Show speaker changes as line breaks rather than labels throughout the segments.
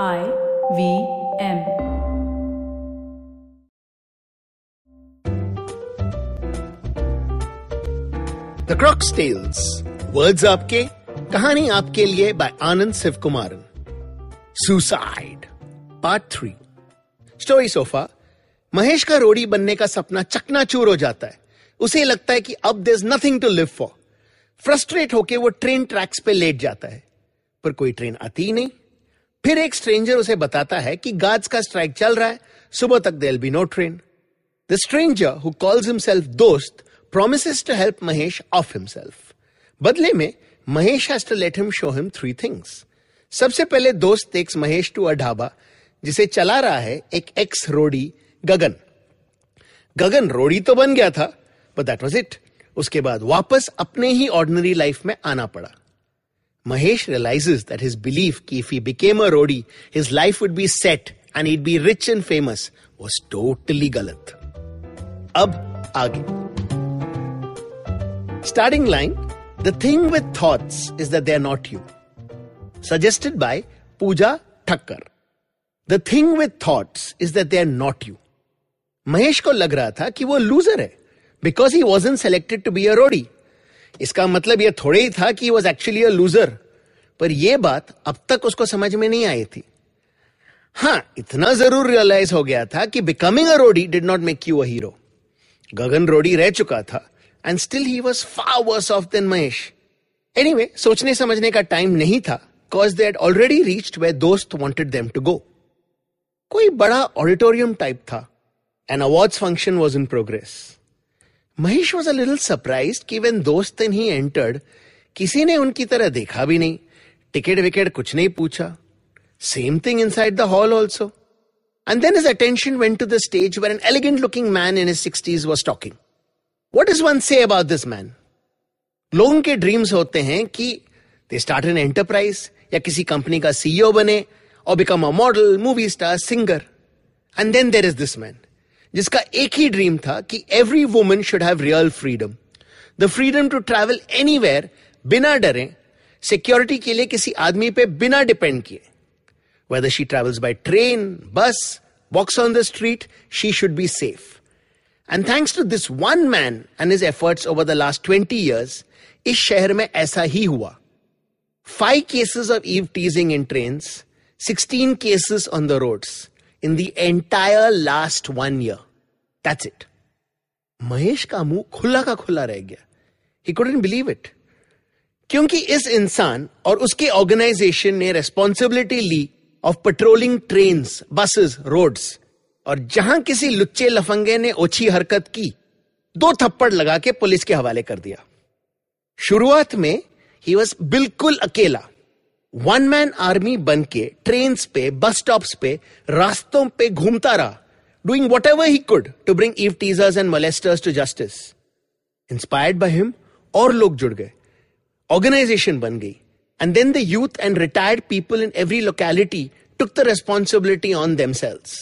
I V M
the crocs tales words आपके, कहानी आपके लिए by Anand Shiv Kumaran suicide part three story so far Mahesh का roadie बनने का सपना चकनाचूर हो जाता है। उसे लगता है कि अब there nothing to live for frustrate होके वो ट्रेन ट्रैक्स पे लेट जाता है। पर कोई ट्रेन आती ही नहीं। फिर एक स्ट्रेंजर उसे बताता है कि गार्ड्स का स्ट्राइक चल रहा है। सुबह तक there be no train the stranger who calls himself Dost promises to help Mahesh off himself. बदले में, Mahesh to let him show him three things सबसे पहले Dost takes Mahesh to a dhaba, जिसे चला रहा है एक एक्स रोडी गगन. गगन रोडी तो बन गया था बट दैट वाज इट उसके बाद वापस अपने ही ऑर्डिनरी लाइफ में आना पड़ा। Mahesh realizes that his belief कि if he became a roadie, his life would be set and he'd be rich and famous was totally गलत अब आगे Starting line The thing with thoughts is that they are not you. Suggested by Pooja Thakkar. The thing with thoughts is that they are not you. Mahesh को लग रहा था कि वो loser है because he wasn't selected to be a roadie इसका मतलब यह थोड़े ही था कि वॉज़ एक्चुअली अ लूजर पर यह बात अब तक उसको समझ में नहीं आई थी। हाँ इतना ज़रूर रियलाइज़ हो गया था कि becoming a roadie did not make you a hero Gagan roadie रह चुका था and still he was far worse off than Mahesh. Anyway सोचने समझने का टाइम नहीं था cause they already reached where Dost wanted them to go कोई बड़ा ऑडिटोरियम टाइप था। An awards function was in progress Mahesh was a little surprise कि when Dost he entered किसी ने उनकी तरह देखा भी नहीं। टिकट विकेट कुछ नहीं पूछा। Same thing inside the hall also and then his attention went to the stage where an elegant looking man in sixties was talking what is one say about this man लोगों के dreams होते हैं कि they start an enterprise या किसी company का CEO बने और become a model movie star singer and then there is this man जिसका एक ही ड्रीम था कि every woman should have real freedom the freedom to travel any बिना डरे सिक्योरिटी के लिए किसी आदमी पे बिना डिपेंड किए. Whether she travels by train bus walks on the street she should be safe and thanks to this one man and his efforts over the last twenty years इस शहर में ऐसा ही हुआ. Five cases of eve teasing in train sixteen cases on the roads in the entire last one year that's it Mahesh का मुँह खुला का खुला रह गया ही कुडन बिलीव इट क्योंकि इस इंसान और उसके ऑर्गेनाइजेशन ने responsibility Lee of patrolling train buses roads और जहाँ किसी लुच्चे लफंगे ने ओछी हरकत की दो थप्पड़ लगा के पुलिस के हवाले कर दिया शुरुआत में ही वॉज़ बिल्कुल अकेला वन मैन आर्मी बन के ट्रेन पे बस स्टॉप्स पे रास्तों पे घूमता रहा doing whatever he could to bring eve teasers and molesters to justice inspired by him और लोग जुड़ गए ऑर्गेनाइजेशन बन गई and then the youth and retired people in every locality took the responsibility on themselves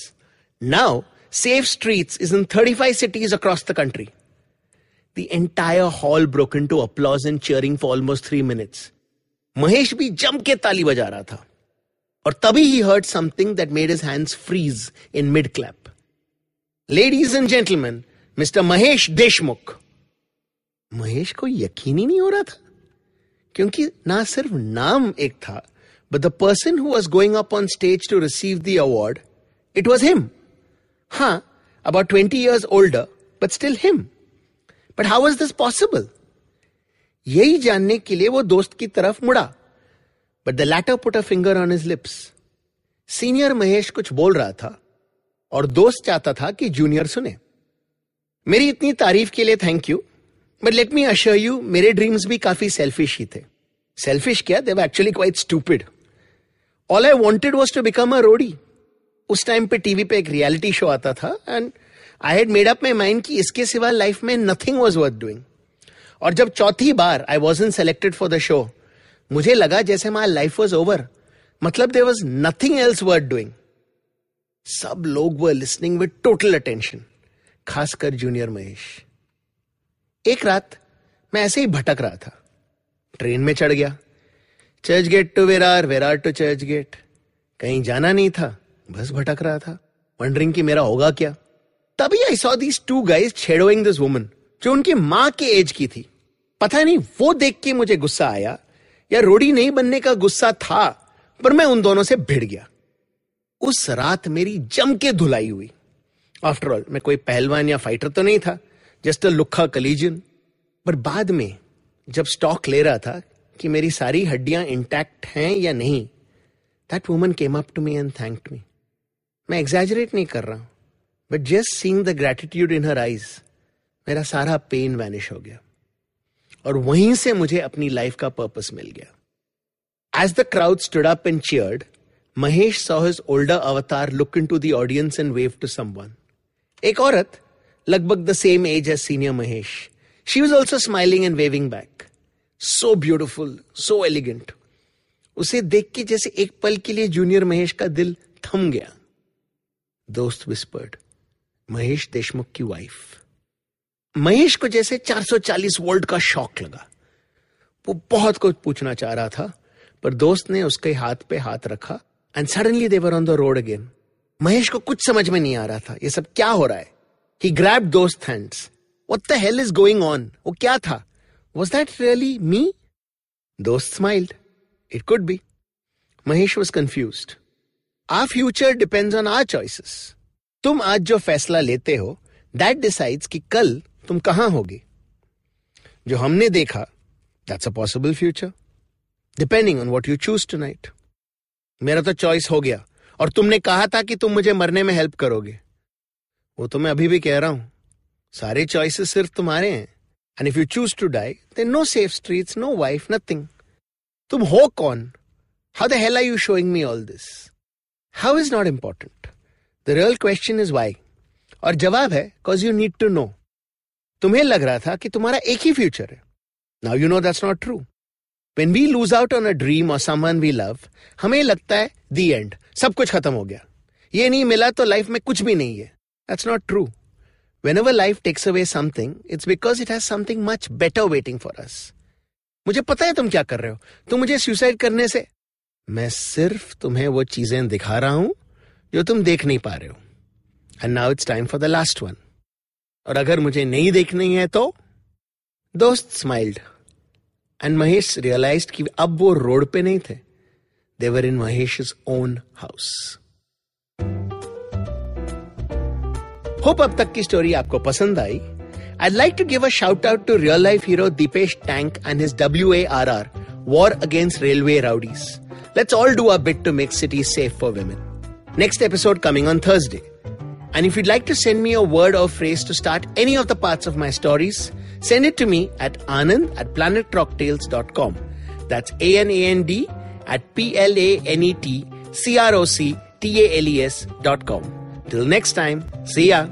Now, Safe Streets is in 35 cities across the country. The entire hall broke into applause and cheering for almost three minutes. महेश भी जम के ताली बजा रहा था। और तभी he heard something that made his hands freeze in mid clap ladies and gentleman mister Mahesh Deshmukh Mahesh को यकीन ही नहीं हो रहा था क्योंकि ना सिर्फ़ नाम एक था but the person who was going up on stage to receive the award it was him Huh, about 20 years older, but still him but how was this possible? यही जानने के लिए वो दोस्त की तरफ़ मुड़ा। But the latter put a finger on his lips senior Mahesh कुछ बोल रहा था, और दोस्त चाहता था कि जूनियर सुने। मेरी इतनी तारीफ़ के लिए thank you but let me assure you मेरे ड्रीम्स भी काफ़ी सेल्फिश ही थे। सेल्फिश क्या? They actually quite stupid all I wanted was to become a roadie उस टाइम पे टीवी पे एक रियलिटी शो आता था and I had made up my mind कि इसके सिवा लाइफ में नथिंग वॉज़ वर्थ डूइंग और जब चौथी बार I was in selected for the show मुझे लगा जैसे माई लाइफ वॉज़ ओवर मतलब there was nothing else worth doing सब लोग were listening with total attention खासकर जूनियर महेश. एक रात मैं ऐसे ही भटक रहा था. ट्रेन में चढ़ गया. Churchgate to Virar Virar to Churchgate कहीं जाना नहीं था. बस भटक रहा था. वंडरिंग कि मेरा होगा क्या. तभी I saw these two guys छेडोइंग this woman जो उनकी माँ के एज की थी। पता नहीं, वो देख के मुझे गुस्सा आया, या रोड़ी नहीं बनने का गुस्सा था, पर मैं उन दोनों से भिड़ गया। उस रात मेरी जम के धुलाई हुई। आफ्टर ऑल मैं कोई पहलवान या फाइटर तो नहीं था जस्ट अ लुखा कलीजन पर बाद में, जब स्टॉक ले रहा था कि मेरी सारी हड्डियाँ इंटैक्ट हैं या नहीं that woman came up to me and thanked me मैं एग्जैजरेट नहीं कर रहा हूँ but just seeing the gratitude in her eyes मेरा सारा पेन वैनिश हो गया। और वहीं से मुझे अपनी लाइफ का पर्पस मिल गया। As the crowd stood up and cheered Mahesh saw his older avatar look into the audience and wave to someone एक औरत, लगभग the same age as senior Mahesh she was also smiling and waving back so beautiful so elegant उसे देख के जैसे एक पल के लिए जूनियर महेश का दिल थम गया। दोस्त विस्पर्ड महेश देशमुख की वाइफ महेश को जैसे 440 वोल्ट का शॉक लगा। वो बहुत कुछ पूछना चाह रहा था, पर दोस्त ने उसके हाथ पे हाथ रखा and suddenly they were on the road again Mahesh को कुछ समझ में नहीं आ रहा था, ये सब क्या हो रहा है? He grab Dost hands what the hell is going on वो क्या था? Was that really me Dost smiled it could be Mahesh was confuse our future depends on our choices तुम आज जो फैसला लेते हो दैट डिसाइड्स कि कल तुम कहाँ होगे? जो हमने देखा that's a possible future depending on what you choose tonight मेरा तो चॉइस हो गया, और तुमने कहा था कि तुम मुझे मरने में हेल्प करोगे। वो तो मैं अभी भी कह रहा हूँ, सारे चॉइसेस सिर्फ़ तुम्हारे हैं। And if you choose to die then no safe streets no wife nothing तुम हो कौन? How the hell are you showing me all this how is not important the real question is why और जवाब है cause you need to know तुम्हें लग रहा था कि तुम्हारा एक ही फ्यूचर है। Now you know that's not true when we lose out on a dream और समवन वी लव हमें लगता है दी एंड सब कुछ खत्म हो गया। ये नहीं मिला तो लाइफ में कुछ भी नहीं है। That's not true whenever life takes away something it's because it has something much better waiting for us मुझे पता है तुम क्या कर रहे हो। तुम मुझे सुसाइड करने से मैं सिर्फ़ तुम्हें वो चीज़ें दिखा रहा हूँ, जो तुम देख नहीं पा रहे हो। And now it's time for the last one और अगर मुझे नहीं देखनी है तो? दोस्त स्माइल्ड एंड महेश रियलाइज़ कि अब वो रोड पे नहीं थे. They were in Mahesh own house hope अब तक की स्टोरी आपको पसंद आई. I like to give out out to real life hero Deepesh Tank and his W A R R war against railway rowdies let's all do at to make city safe for women next episode coming on Thursday And if you'd like to send me a word or phrase to start any of the parts of my stories, send it to me at anand at planetrocktails.com. That's A-N-A-N-D at P-L-A-N-E-T C-R-O-C-T-A-L-E-S dot com. Till next time, see ya.